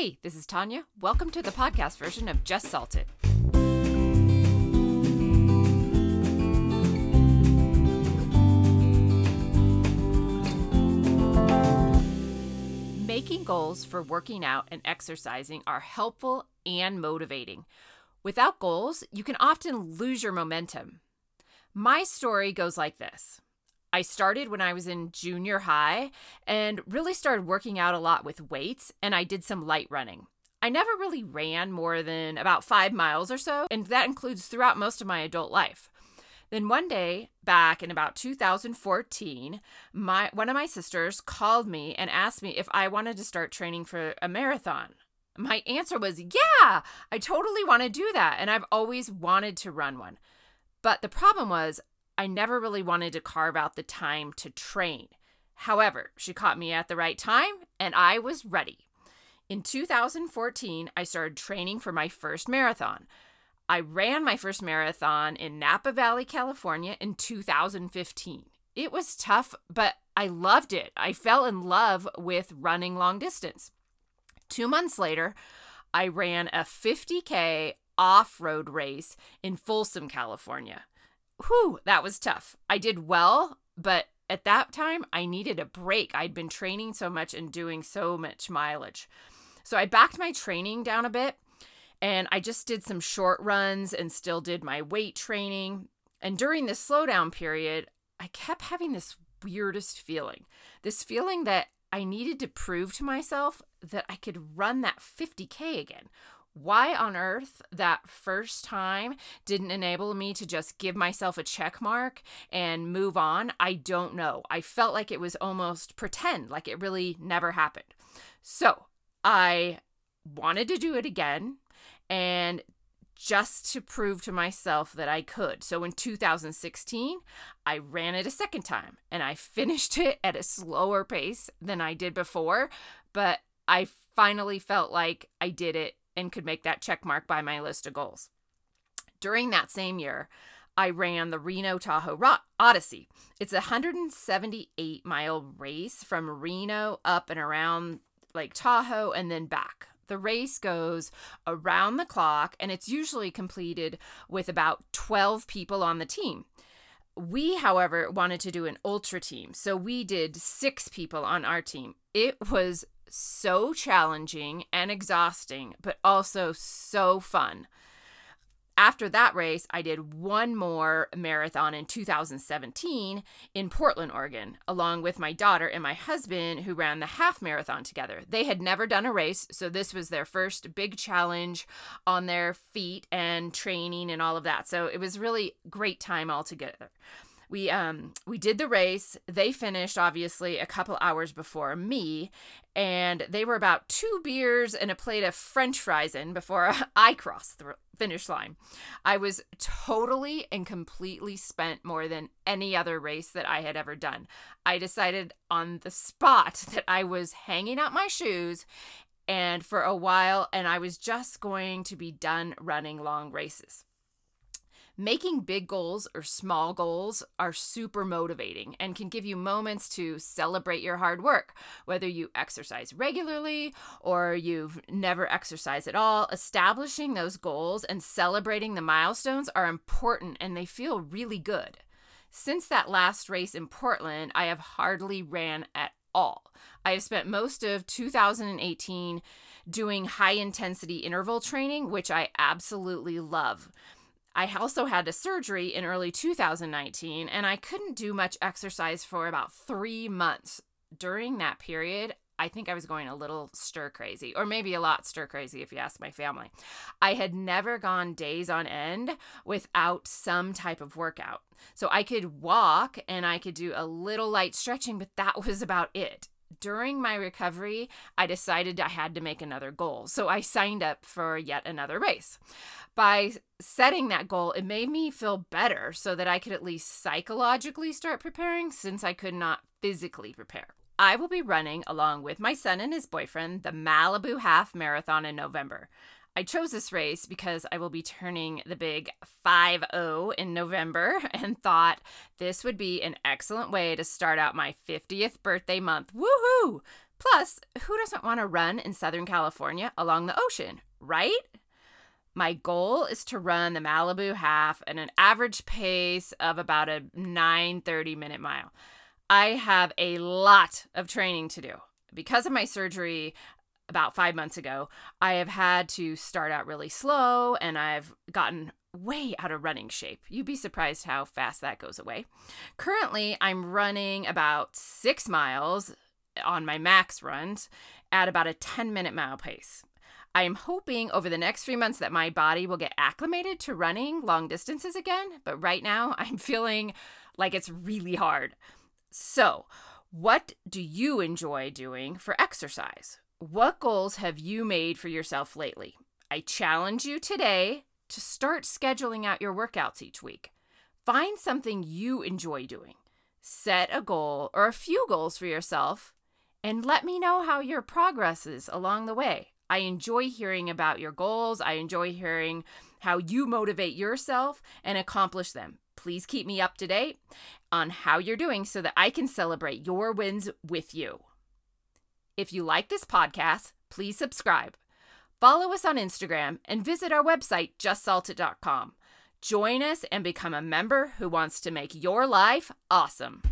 Hey, this is Tanya. Welcome to the podcast version of Just Salted. Making goals for working out and exercising are helpful and motivating. Without goals, you can often lose your momentum. My story goes like this I started when I was in junior high and really started working out a lot with weights, and I did some light running. I never really ran more than about five miles or so, and that includes throughout most of my adult life. Then one day, back in about 2014, my one of my sisters called me and asked me if I wanted to start training for a marathon. My answer was, "Yeah, I totally want to do that, and I've always wanted to run one." But the problem was I never really wanted to carve out the time to train. However, she caught me at the right time and I was ready. In 2014, I started training for my first marathon. I ran my first marathon in Napa Valley, California in 2015. It was tough, but I loved it. I fell in love with running long distance. Two months later, I ran a 50K off road race in Folsom, California whew, that was tough. I did well, but at that time, I needed a break. I'd been training so much and doing so much mileage. So I backed my training down a bit and I just did some short runs and still did my weight training. And during this slowdown period, I kept having this weirdest feeling this feeling that I needed to prove to myself that I could run that 50K again why on earth that first time didn't enable me to just give myself a check mark and move on, I don't know. I felt like it was almost pretend, like it really never happened. So I wanted to do it again and just to prove to myself that I could. So in 2016, I ran it a second time and I finished it at a slower pace than I did before, but I finally felt like I did it and could make that check mark by my list of goals. During that same year, I ran the Reno Tahoe Odyssey. It's a 178 mile race from Reno up and around Lake Tahoe and then back. The race goes around the clock and it's usually completed with about 12 people on the team. We, however, wanted to do an ultra team, so we did six people on our team. It was so challenging and exhausting, but also so fun. After that race, I did one more marathon in 2017 in Portland, Oregon, along with my daughter and my husband, who ran the half marathon together. They had never done a race, so this was their first big challenge on their feet and training and all of that. So it was really great time altogether we um we did the race. They finished obviously a couple hours before me and they were about two beers and a plate of french fries in before i crossed the finish line. I was totally and completely spent more than any other race that i had ever done. I decided on the spot that i was hanging up my shoes and for a while and i was just going to be done running long races Making big goals or small goals are super motivating and can give you moments to celebrate your hard work. Whether you exercise regularly or you've never exercised at all, establishing those goals and celebrating the milestones are important and they feel really good. Since that last race in Portland, I have hardly ran at all. I have spent most of 2018 doing high intensity interval training, which I absolutely love. I also had a surgery in early 2019 and I couldn't do much exercise for about three months. During that period, I think I was going a little stir crazy, or maybe a lot stir crazy if you ask my family. I had never gone days on end without some type of workout. So I could walk and I could do a little light stretching, but that was about it during my recovery, I decided I had to make another goal. So I signed up for yet another race. By setting that goal, it made me feel better so that I could at least psychologically start preparing since I could not physically prepare. I will be running along with my son and his boyfriend the Malibu Half Marathon in November. I chose this race because I will be turning the big 5 0 in November and thought this would be an excellent way to start out my 50th birthday month. Woohoo! Plus, who doesn't want to run in Southern California along the ocean, right? My goal is to run the Malibu half at an average pace of about a 9:30 minute mile. I have a lot of training to do. Because of my surgery about 5 months ago, I have had to start out really slow and I've gotten way out of running shape. You'd be surprised how fast that goes away. Currently, I'm running about 6 miles on my max runs at about a 10 minute mile pace. I am hoping over the next three months that my body will get acclimated to running long distances again, but right now I'm feeling like it's really hard. So, what do you enjoy doing for exercise? What goals have you made for yourself lately? I challenge you today to start scheduling out your workouts each week. Find something you enjoy doing. Set a goal or a few goals for yourself and let me know how your progress is along the way. I enjoy hearing about your goals. I enjoy hearing how you motivate yourself and accomplish them. Please keep me up to date on how you're doing so that I can celebrate your wins with you. If you like this podcast, please subscribe. Follow us on Instagram and visit our website, justsalted.com. Join us and become a member who wants to make your life awesome.